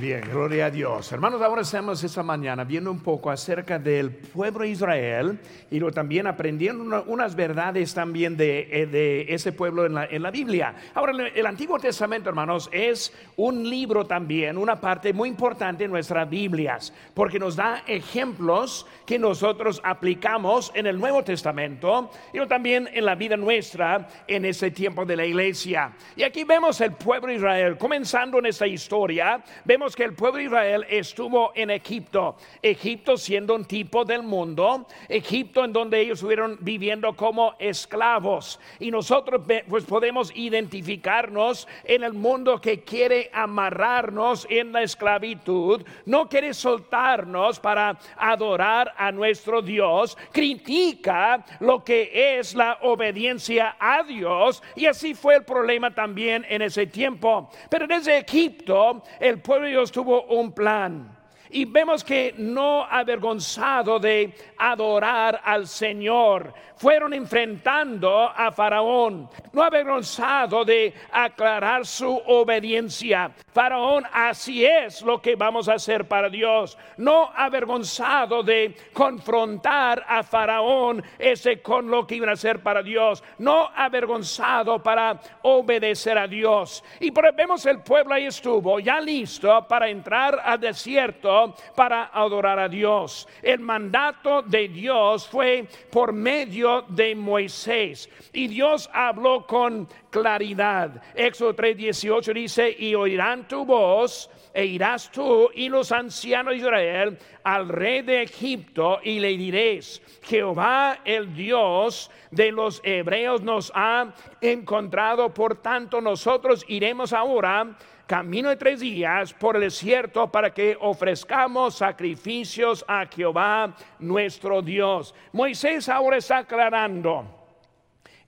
Bien, gloria a Dios. Hermanos, ahora estamos esta mañana viendo un poco acerca del pueblo de Israel y lo también aprendiendo unas verdades también de, eh, de ese pueblo en la, en la, Biblia. Ahora, el Antiguo Testamento, hermanos, es un libro también, una parte muy importante en nuestras Biblias, porque nos da ejemplos que nosotros aplicamos en el Nuevo Testamento y también en la vida nuestra en ese tiempo de la iglesia. Y aquí vemos el pueblo de Israel, comenzando en esta historia, vemos que el pueblo de Israel estuvo en Egipto, Egipto siendo un tipo del mundo, Egipto en donde ellos estuvieron viviendo como esclavos. Y nosotros pues podemos identificarnos en el mundo que quiere amarrarnos en la esclavitud, no quiere soltarnos para adorar a nuestro Dios, critica lo que es la obediencia a Dios. Y así fue el problema también en ese tiempo. Pero desde Egipto el pueblo Dios tuvo un plan. Y vemos que no avergonzado de adorar al Señor, fueron enfrentando a Faraón, no avergonzado de aclarar su obediencia. Faraón, así es lo que vamos a hacer para Dios, no avergonzado de confrontar a Faraón ese con lo que iban a hacer para Dios, no avergonzado para obedecer a Dios. Y vemos el pueblo ahí estuvo ya listo para entrar al desierto para adorar a Dios. El mandato de Dios fue por medio de Moisés. Y Dios habló con claridad. Éxodo 3:18 dice, y oirán tu voz e irás tú y los ancianos de Israel al rey de Egipto y le diréis, Jehová el Dios de los hebreos nos ha encontrado, por tanto nosotros iremos ahora camino de tres días por el desierto para que ofrezcamos sacrificios a Jehová nuestro Dios. Moisés ahora está aclarando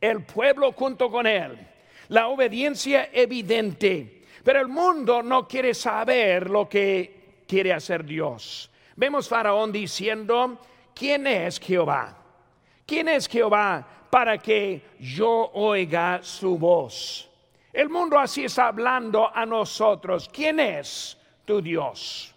el pueblo junto con él, la obediencia evidente, pero el mundo no quiere saber lo que quiere hacer Dios. Vemos Faraón diciendo, ¿quién es Jehová? ¿Quién es Jehová para que yo oiga su voz? El mundo así está hablando a nosotros. ¿Quién es tu Dios?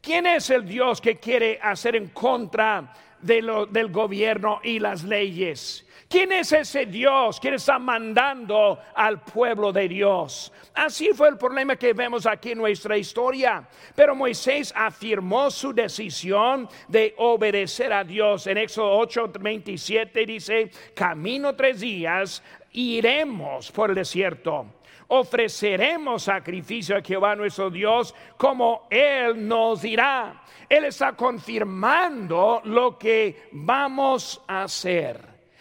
¿Quién es el Dios que quiere hacer en contra de lo, del gobierno y las leyes? ¿Quién es ese Dios que está mandando al pueblo de Dios? Así fue el problema que vemos aquí en nuestra historia. Pero Moisés afirmó su decisión de obedecer a Dios. En Éxodo 8, 27 dice, camino tres días iremos por el desierto. Ofreceremos sacrificio a Jehová nuestro Dios como Él nos dirá. Él está confirmando lo que vamos a hacer.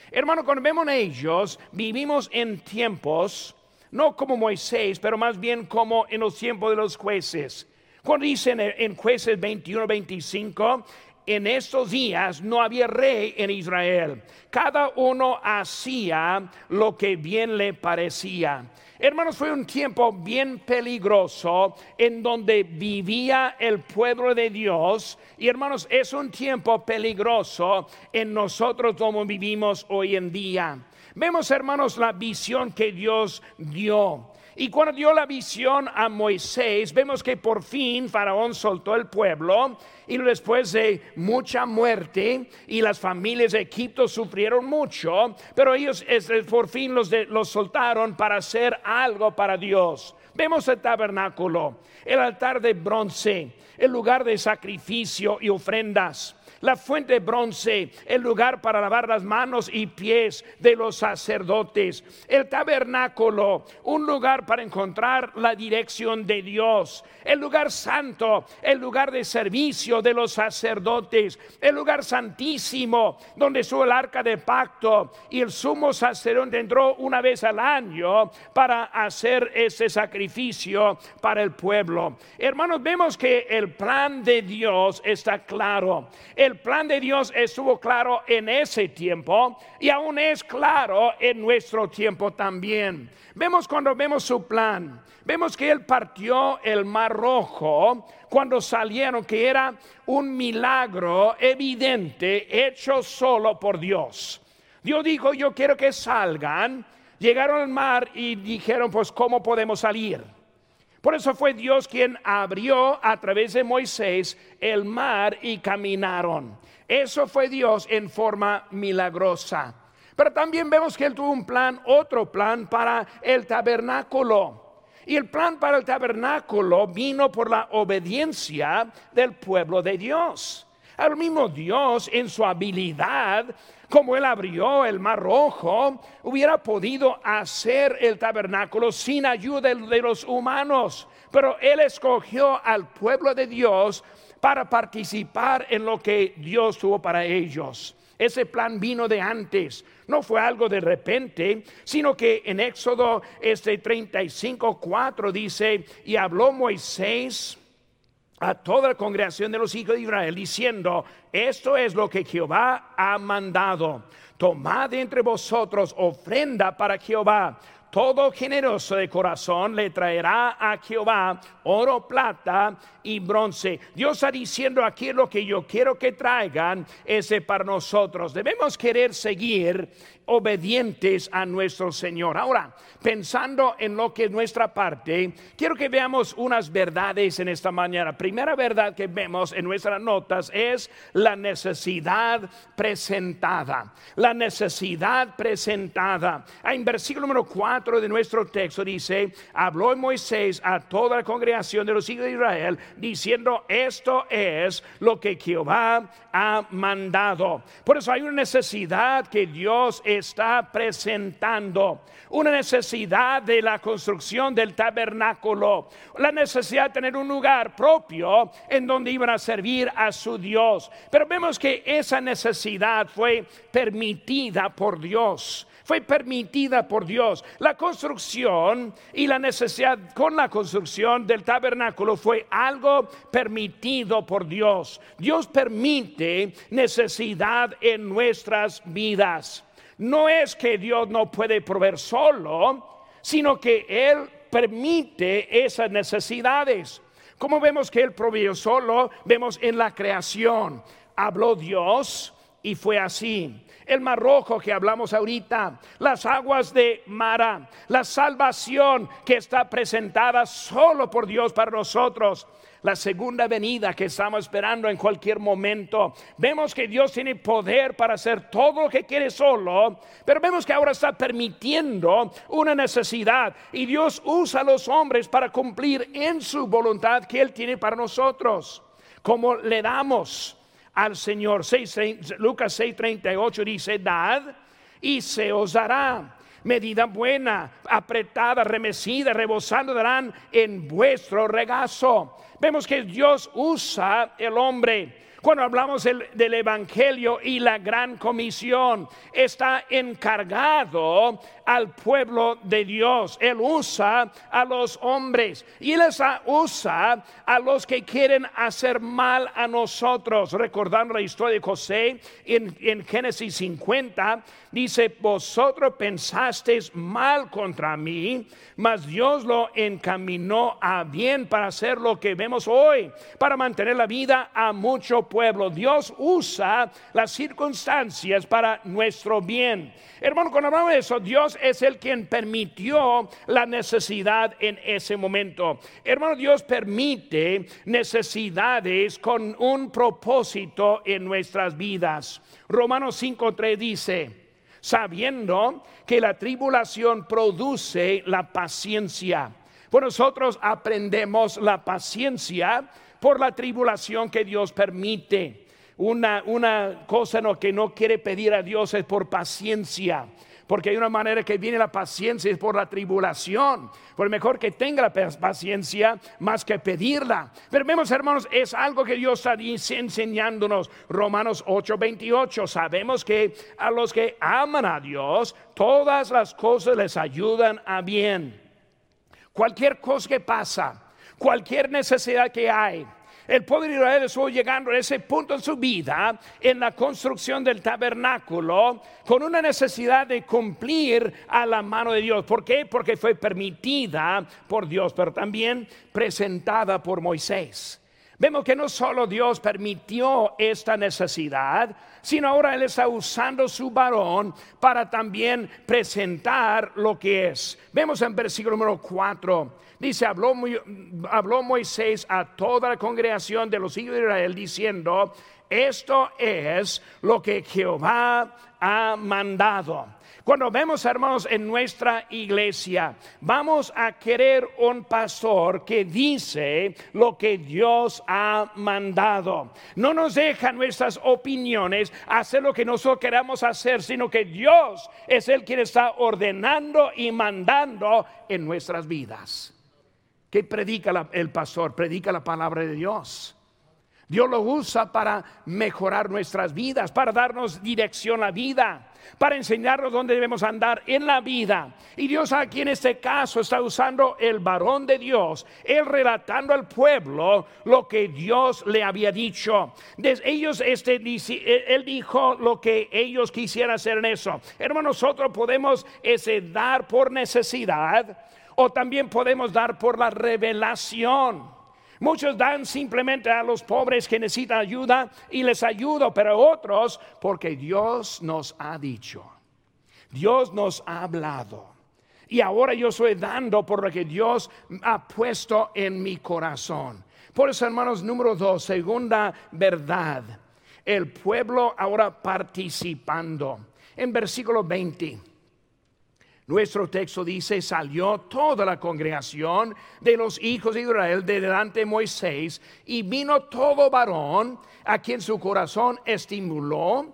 Hermano, cuando vemos a ellos, vivimos en tiempos, no como Moisés, pero más bien como en los tiempos de los jueces. Cuando dicen en jueces 21, 25, en estos días no había rey en Israel. Cada uno hacía lo que bien le parecía. Hermanos, fue un tiempo bien peligroso en donde vivía el pueblo de Dios. Y hermanos, es un tiempo peligroso en nosotros como vivimos hoy en día. Vemos, hermanos, la visión que Dios dio. Y cuando dio la visión a Moisés, vemos que por fin Faraón soltó el pueblo y después de mucha muerte y las familias de Egipto sufrieron mucho, pero ellos por fin los, los soltaron para hacer algo para Dios. Vemos el tabernáculo, el altar de bronce, el lugar de sacrificio y ofrendas la fuente de bronce, el lugar para lavar las manos y pies de los sacerdotes, el tabernáculo, un lugar para encontrar la dirección de Dios, el lugar santo, el lugar de servicio de los sacerdotes, el lugar santísimo donde estuvo el arca de pacto y el sumo sacerdote entró una vez al año para hacer ese sacrificio para el pueblo. Hermanos, vemos que el plan de Dios está claro. Plan de Dios estuvo claro en ese tiempo y aún es claro en nuestro tiempo también. Vemos cuando vemos su plan, vemos que Él partió el mar rojo cuando salieron, que era un milagro evidente hecho solo por Dios. Dios dijo, yo quiero que salgan. Llegaron al mar y dijeron, pues, ¿cómo podemos salir? Por eso fue Dios quien abrió a través de Moisés el mar y caminaron. Eso fue Dios en forma milagrosa. Pero también vemos que Él tuvo un plan, otro plan para el tabernáculo. Y el plan para el tabernáculo vino por la obediencia del pueblo de Dios. Al mismo Dios, en su habilidad, como Él abrió el mar rojo, hubiera podido hacer el tabernáculo sin ayuda de los humanos. Pero Él escogió al pueblo de Dios para participar en lo que Dios tuvo para ellos. Ese plan vino de antes, no fue algo de repente, sino que en Éxodo este 35, 4 dice, y habló Moisés a toda la congregación de los hijos de Israel, diciendo, esto es lo que Jehová ha mandado, tomad entre vosotros ofrenda para Jehová todo generoso de corazón le traerá a Jehová oro, plata y bronce. Dios está diciendo aquí lo que yo quiero que traigan ese para nosotros. Debemos querer seguir obedientes a nuestro Señor. Ahora, pensando en lo que es nuestra parte, quiero que veamos unas verdades en esta mañana. Primera verdad que vemos en nuestras notas es la necesidad presentada. La necesidad presentada. En versículo número 4 de nuestro texto dice, habló Moisés a toda la congregación de los hijos de Israel diciendo, esto es lo que Jehová ha mandado. Por eso hay una necesidad que Dios está presentando, una necesidad de la construcción del tabernáculo, la necesidad de tener un lugar propio en donde iban a servir a su Dios. Pero vemos que esa necesidad fue permitida por Dios fue permitida por Dios. La construcción y la necesidad con la construcción del tabernáculo fue algo permitido por Dios. Dios permite necesidad en nuestras vidas. No es que Dios no puede proveer solo, sino que Él permite esas necesidades. Como vemos que Él proveyó solo, vemos en la creación. Habló Dios y fue así el mar rojo que hablamos ahorita, las aguas de Mara, la salvación que está presentada solo por Dios para nosotros la segunda venida que estamos esperando en cualquier momento. Vemos que Dios tiene poder para hacer todo lo que quiere solo, pero vemos que ahora está permitiendo una necesidad y Dios usa a los hombres para cumplir en su voluntad que Él tiene para nosotros. Como le damos al Señor. 6, Lucas 6:38 dice, dad y se os dará. Medida buena, apretada, remecida, rebosando darán en vuestro regazo. Vemos que Dios usa el hombre cuando hablamos del, Evangelio y la gran comisión, está encargado al pueblo de Dios. Él usa a los hombres y Él usa a los que quieren hacer mal a nosotros. Recordando la historia de José en, en Génesis 50, dice, vosotros pensasteis mal contra mí, mas Dios lo encaminó a bien para hacer lo que vemos hoy, para mantener la vida a mucho pueblo. Dios usa las circunstancias para nuestro bien. Hermano, cuando hablamos de eso, Dios es el quien permitió la necesidad en ese momento. Hermano, Dios permite necesidades con un propósito en nuestras vidas. Romanos 5.3 dice, sabiendo que la tribulación produce la paciencia. Pues nosotros aprendemos la paciencia por la tribulación que Dios permite. Una, una cosa que no quiere pedir a Dios es por paciencia. Porque hay una manera que viene la paciencia es por la tribulación. Por mejor que tenga la paciencia más que pedirla. Pero vemos, hermanos, es algo que Dios está enseñándonos. Romanos 8:28. Sabemos que a los que aman a Dios, todas las cosas les ayudan a bien. Cualquier cosa que pasa, cualquier necesidad que hay. El pueblo de Israel estuvo llegando a ese punto en su vida, en la construcción del tabernáculo, con una necesidad de cumplir a la mano de Dios. ¿Por qué? Porque fue permitida por Dios, pero también presentada por Moisés. Vemos que no solo Dios permitió esta necesidad, sino ahora Él está usando su varón para también presentar lo que es. Vemos en versículo número 4, dice, habló, habló Moisés a toda la congregación de los hijos de Israel diciendo, esto es lo que Jehová ha mandado cuando vemos, hermanos, en nuestra iglesia, vamos a querer un pastor que dice lo que Dios ha mandado. No nos deja nuestras opiniones hacer lo que nosotros queramos hacer, sino que Dios es el quien está ordenando y mandando en nuestras vidas. ¿Qué predica el pastor? Predica la palabra de Dios. Dios lo usa para mejorar nuestras vidas, para darnos dirección a la vida para enseñarnos dónde debemos andar en la vida. Y Dios aquí en este caso está usando el varón de Dios, él relatando al pueblo lo que Dios le había dicho. ellos, este, él dijo lo que ellos quisieran hacer en eso. Hermano, nosotros podemos ese, dar por necesidad o también podemos dar por la revelación. Muchos dan simplemente a los pobres que necesitan ayuda y les ayudo, pero otros porque Dios nos ha dicho. Dios nos ha hablado. Y ahora yo estoy dando por lo que Dios ha puesto en mi corazón. Por eso, hermanos, número dos, segunda verdad. El pueblo ahora participando. En versículo 20. Nuestro texto dice, salió toda la congregación de los hijos de Israel de delante de Moisés y vino todo varón a quien su corazón estimuló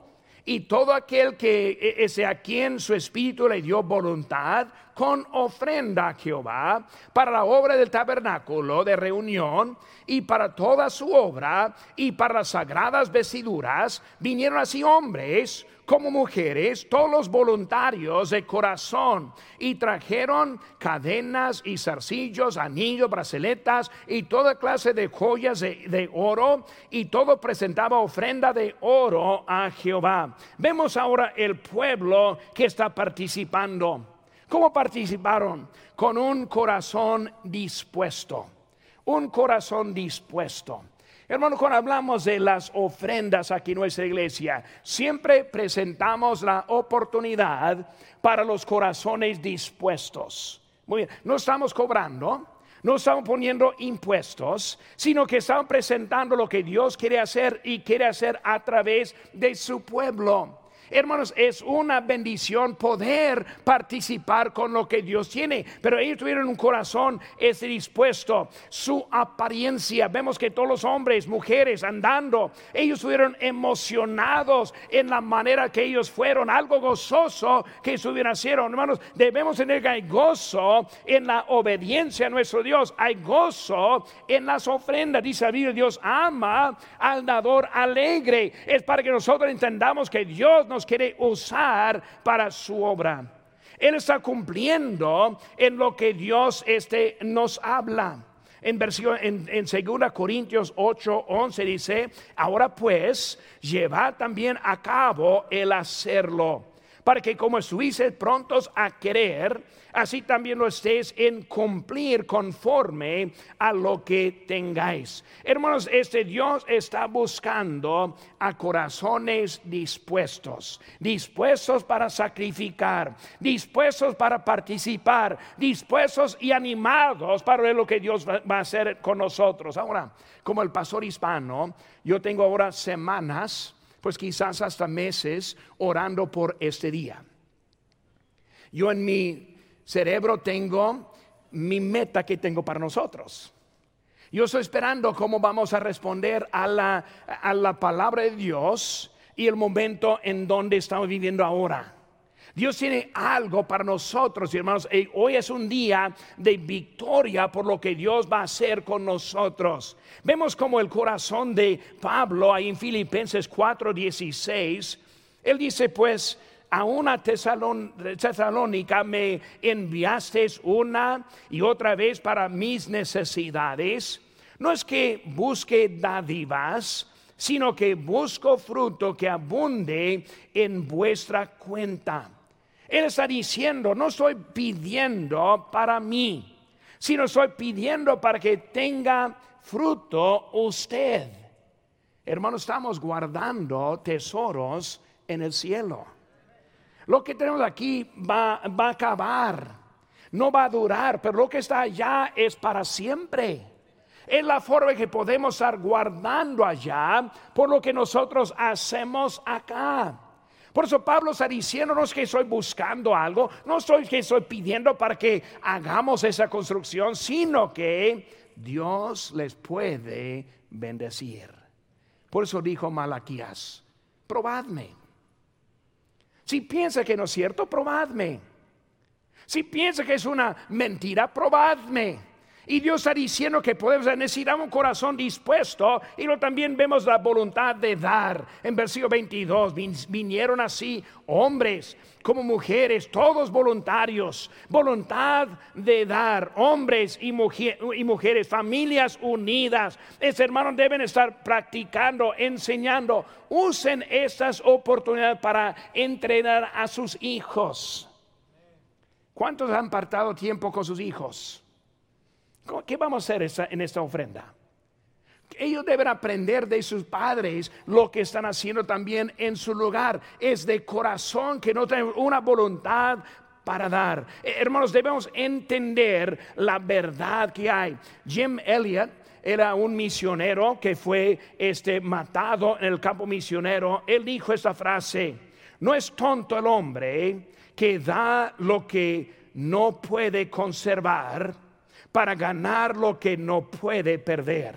y todo aquel que e, ese a quien su espíritu le dio voluntad con ofrenda a Jehová para la obra del tabernáculo de reunión y para toda su obra y para las sagradas vestiduras vinieron así hombres como mujeres, todos los voluntarios de corazón, y trajeron cadenas y zarcillos, anillos, braceletas y toda clase de joyas de, de oro, y todo presentaba ofrenda de oro a Jehová. Vemos ahora el pueblo que está participando. ¿Cómo participaron? Con un corazón dispuesto. Un corazón dispuesto. Hermano, cuando hablamos de las ofrendas aquí en nuestra iglesia, siempre presentamos la oportunidad para los corazones dispuestos. Muy bien, no estamos cobrando, no estamos poniendo impuestos, sino que estamos presentando lo que Dios quiere hacer y quiere hacer a través de su pueblo. Hermanos, es una bendición poder participar con lo que Dios tiene. Pero ellos tuvieron un corazón ese dispuesto. Su apariencia, vemos que todos los hombres, mujeres andando, ellos estuvieron emocionados en la manera que ellos fueron, algo gozoso que haciendo. Hermanos, debemos tener que hay gozo en la obediencia a nuestro Dios. Hay gozo en las ofrendas. Dice la Biblia, Dios ama al dador alegre. Es para que nosotros entendamos que Dios nos quiere usar para su obra. Él está cumpliendo en lo que Dios este, nos habla. En, versión, en, en 2 Corintios 8, 11 dice, ahora pues, lleva también a cabo el hacerlo, para que como estuviste prontos a querer, así también lo estéis en cumplir conforme a lo que tengáis. Hermanos, este Dios está buscando a corazones dispuestos, dispuestos para sacrificar, dispuestos para participar, dispuestos y animados para ver lo que Dios va a hacer con nosotros. Ahora, como el pastor hispano, yo tengo ahora semanas, pues quizás hasta meses, orando por este día. Yo en mi cerebro tengo mi meta que tengo para nosotros. Yo estoy esperando cómo vamos a responder a la, a la palabra de Dios y el momento en donde estamos viviendo ahora. Dios tiene algo para nosotros, hermanos. Hoy es un día de victoria por lo que Dios va a hacer con nosotros. Vemos como el corazón de Pablo ahí en Filipenses 4:16, él dice pues, a una tesalónica me enviaste una y otra vez para mis necesidades. No es que busque dádivas, sino que busco fruto que abunde en vuestra cuenta. Él está diciendo, no estoy pidiendo para mí, sino estoy pidiendo para que tenga fruto usted. Hermanos, estamos guardando tesoros en el cielo. Lo que tenemos aquí va, va a acabar, no va a durar, pero lo que está allá es para siempre. Es la forma que podemos estar guardando allá por lo que nosotros hacemos acá. Por eso Pablo está diciéndonos que estoy buscando algo, no estoy que estoy pidiendo para que hagamos esa construcción, sino que Dios les puede bendecir. Por eso dijo Malaquías, probadme. Si piensa que no es cierto, probadme. Si piensa que es una mentira, probadme. Y Dios está diciendo que podemos necesitar un corazón dispuesto y lo también vemos la voluntad de dar. En versículo 22 vinieron así hombres como mujeres, todos voluntarios, voluntad de dar, hombres y, y mujeres, familias unidas. Es hermanos deben estar practicando, enseñando. Usen estas oportunidades para entrenar a sus hijos. ¿Cuántos han apartado tiempo con sus hijos? ¿Qué vamos a hacer en esta ofrenda? Ellos deben aprender de sus padres lo que están haciendo también en su lugar. Es de corazón que no tienen una voluntad para dar. Eh, hermanos, debemos entender la verdad que hay. Jim Elliot era un misionero que fue este, matado en el campo misionero. Él dijo esta frase, no es tonto el hombre que da lo que no puede conservar para ganar lo que no puede perder.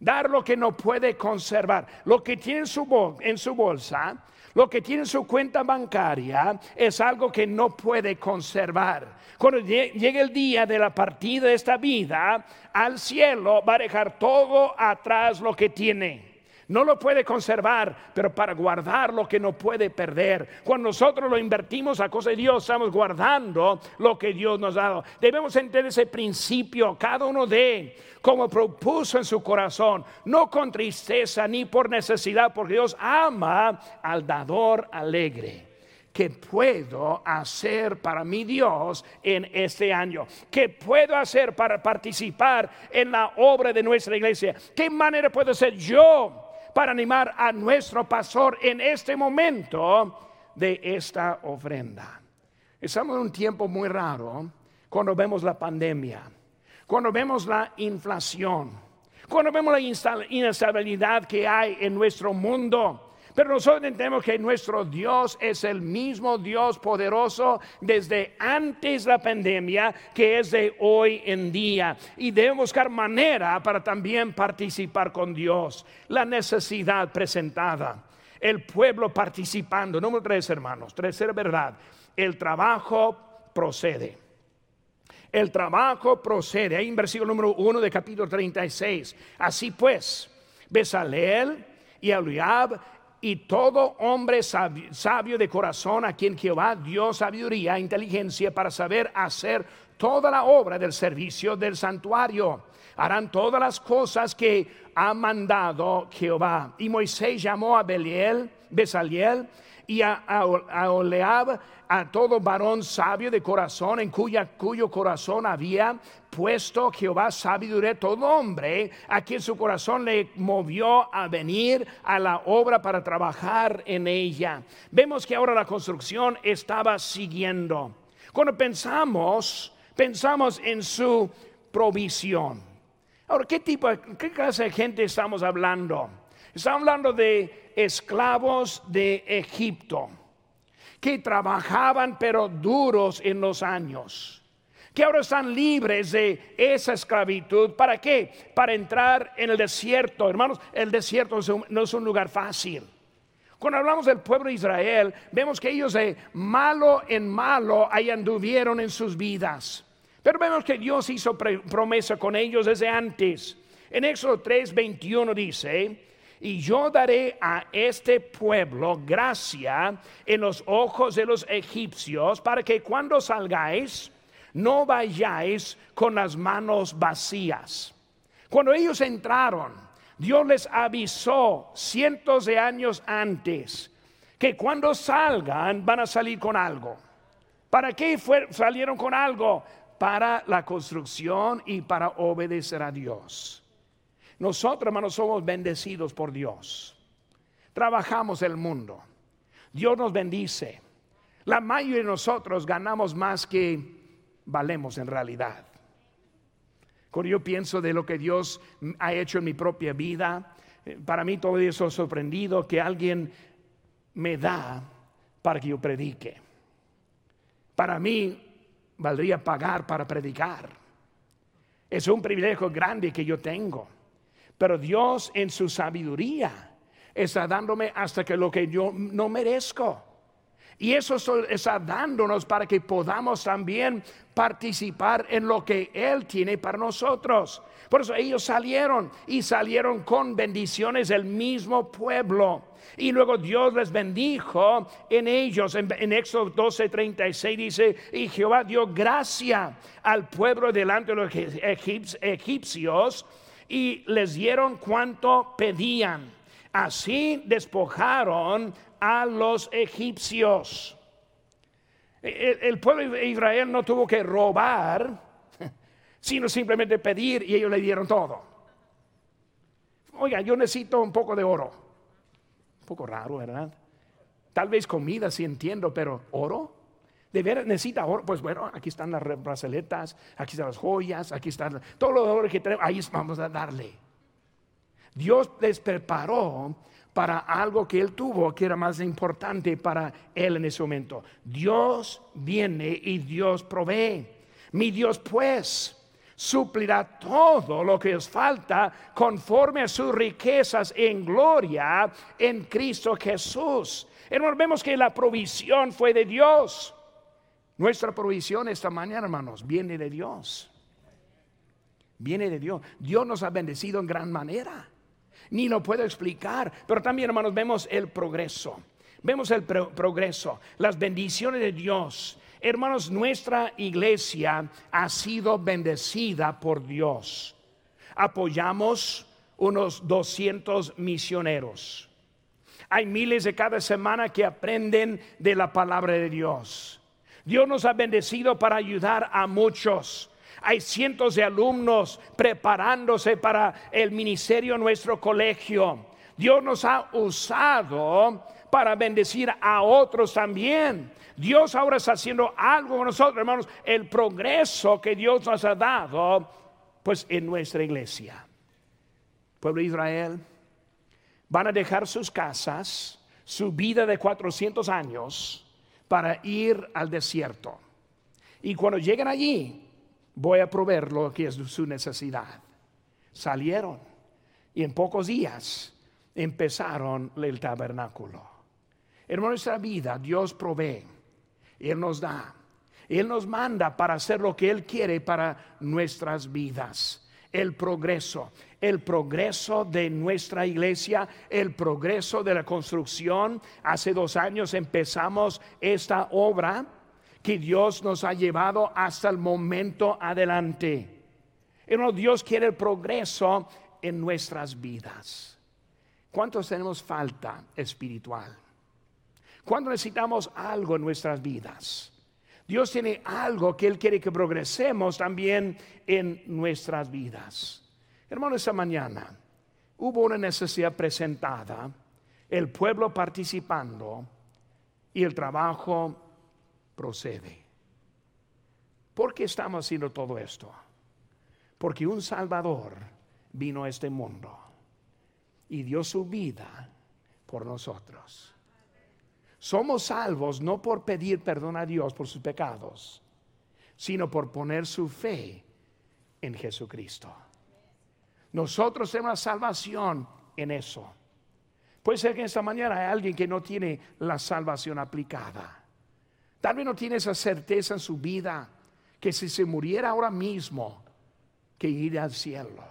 Dar lo que no puede conservar. Lo que tiene en su, en su bolsa, lo que tiene en su cuenta bancaria es algo que no puede conservar. Cuando llegue el día de la partida de esta vida, al cielo va a dejar todo atrás lo que tiene. No lo puede conservar, pero para guardar lo que no puede perder. Cuando nosotros lo invertimos a cosa de Dios, estamos guardando lo que Dios nos ha dado. Debemos entender ese principio, cada uno de como propuso en su corazón, no con tristeza ni por necesidad, porque Dios ama al dador alegre. ¿Qué puedo hacer para mi Dios en este año? ¿Qué puedo hacer para participar en la obra de nuestra iglesia? ¿Qué manera puedo ser yo para animar a nuestro pastor en este momento de esta ofrenda. Estamos en un tiempo muy raro cuando vemos la pandemia, cuando vemos la inflación, cuando vemos la inestabilidad que hay en nuestro mundo pero nosotros entendemos que nuestro Dios es el mismo Dios poderoso desde antes de la pandemia que es de hoy en día. Y debemos buscar manera para también participar con Dios. La necesidad presentada. El pueblo participando. Número tres, hermanos. Tercera verdad. El trabajo procede. El trabajo procede. Ahí en versículo número uno de capítulo 36. Así pues, Besaleel y Eliab y todo hombre sabio, de corazón a quien Jehová dio sabiduría e inteligencia para saber hacer toda la obra del servicio del santuario. Harán todas las cosas que ha mandado Jehová. Y Moisés llamó a Beliel, Besaliel y a, a, Oleab, a todo varón sabio de corazón, en cuya, cuyo corazón había puesto Jehová sabiduría todo hombre, a quien su corazón le movió a venir a la obra para trabajar en ella. Vemos que ahora la construcción estaba siguiendo. Cuando pensamos, pensamos en su provisión. Ahora, ¿qué tipo, qué clase de gente estamos hablando? Estamos hablando de esclavos de Egipto que trabajaban pero duros en los años, que ahora están libres de esa esclavitud. ¿Para qué? Para entrar en el desierto. Hermanos, el desierto no es un lugar fácil. Cuando hablamos del pueblo de Israel, vemos que ellos de malo en malo ahí anduvieron en sus vidas. Pero vemos que Dios hizo promesa con ellos desde antes. En Éxodo 3, 21 dice, y yo daré a este pueblo gracia en los ojos de los egipcios para que cuando salgáis no vayáis con las manos vacías. Cuando ellos entraron, Dios les avisó cientos de años antes que cuando salgan van a salir con algo. ¿Para qué salieron con algo? para la construcción y para obedecer a Dios. Nosotros, hermanos, somos bendecidos por Dios. Trabajamos el mundo. Dios nos bendice. La mayoría de nosotros ganamos más que valemos en realidad. Cuando yo pienso de lo que Dios ha hecho en mi propia vida, eh, para mí todo eso es sorprendido que alguien me da para que yo predique. Para mí valdría pagar para predicar. Es un privilegio grande que yo tengo. Pero Dios en su sabiduría está dándome hasta que lo que yo no merezco. Y eso está dándonos para que podamos también participar en lo que Él tiene para nosotros. Por eso ellos salieron y salieron con bendiciones del mismo pueblo. Y luego Dios les bendijo en ellos. En, en Éxodo 12, 36 dice, y Jehová dio gracia al pueblo delante de los egipcios y les dieron cuanto pedían. Así despojaron a los egipcios. El, pueblo de Israel no tuvo que robar, sino simplemente pedir y ellos le dieron todo. Oiga, yo necesito un poco de oro. Un poco raro, ¿verdad? Tal vez comida, sí entiendo, pero oro. ¿De veras necesita oro? Pues bueno, aquí están las braceletas, aquí están las joyas, aquí están todo lo oro que tenemos, ahí vamos a darle. Dios les preparó para algo que él tuvo que era más importante para él en ese momento. Dios viene y Dios provee. Mi Dios pues suplirá todo lo que os falta conforme a sus riquezas en gloria en Cristo Jesús. Hermanos, vemos que la provisión fue de Dios. Nuestra provisión esta mañana, hermanos, viene de Dios. Viene de Dios. Dios nos ha bendecido en gran manera ni lo puedo explicar. Pero también, hermanos, vemos el progreso. Vemos el progreso, las bendiciones de Dios. Hermanos, nuestra iglesia ha sido bendecida por Dios. Apoyamos unos 200 misioneros. Hay miles de cada semana que aprenden de la palabra de Dios. Dios nos ha bendecido para ayudar a muchos. Hay cientos de alumnos preparándose para el ministerio en nuestro colegio. Dios nos ha usado para bendecir a otros también. Dios ahora está haciendo algo con nosotros, hermanos. El progreso que Dios nos ha dado, pues en nuestra iglesia. Pueblo de Israel, van a dejar sus casas, su vida de 400 años, para ir al desierto. Y cuando lleguen allí, voy a proveer lo que es su necesidad. Salieron y en pocos días empezaron el tabernáculo. En nuestra vida Dios provee, Él nos da, Él nos manda para hacer lo que Él quiere para nuestras vidas. El progreso, el progreso de nuestra iglesia, el progreso de la construcción. Hace dos años empezamos esta obra que Dios nos ha llevado hasta el momento adelante. Hermano, Dios quiere el progreso en nuestras vidas. ¿Cuántos tenemos falta espiritual? ¿Cuánto necesitamos algo en nuestras vidas? Dios tiene algo que Él quiere que progresemos también en nuestras vidas. Hermano, esta mañana hubo una necesidad presentada, el pueblo participando y el trabajo procede. ¿Por qué estamos haciendo todo esto? Porque un Salvador vino a este mundo y dio su vida por nosotros. Somos salvos no por pedir perdón a Dios por sus pecados, sino por poner su fe en Jesucristo. Nosotros tenemos salvación en eso. Puede ser que esta mañana hay alguien que no tiene la salvación aplicada. Tal vez no tiene esa certeza en su vida que si se muriera ahora mismo, que iría al cielo.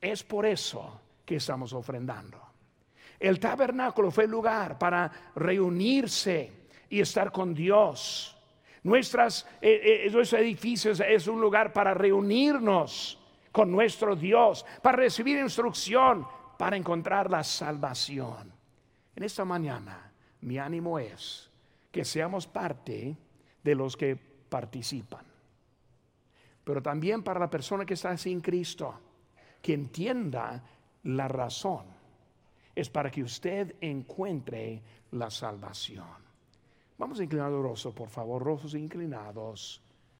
Es por eso que estamos ofrendando. El tabernáculo fue el lugar para reunirse y estar con Dios. Eh, eh, nuestros edificios es un lugar para reunirnos con nuestro Dios, para recibir instrucción, para encontrar la salvación. En esta mañana mi ánimo es que seamos parte de los que participan. pero también para la persona que está sin Cristo, que entienda la razón. Es para que usted encuentre la salvación. Vamos inclinados, por favor, rostros inclinados.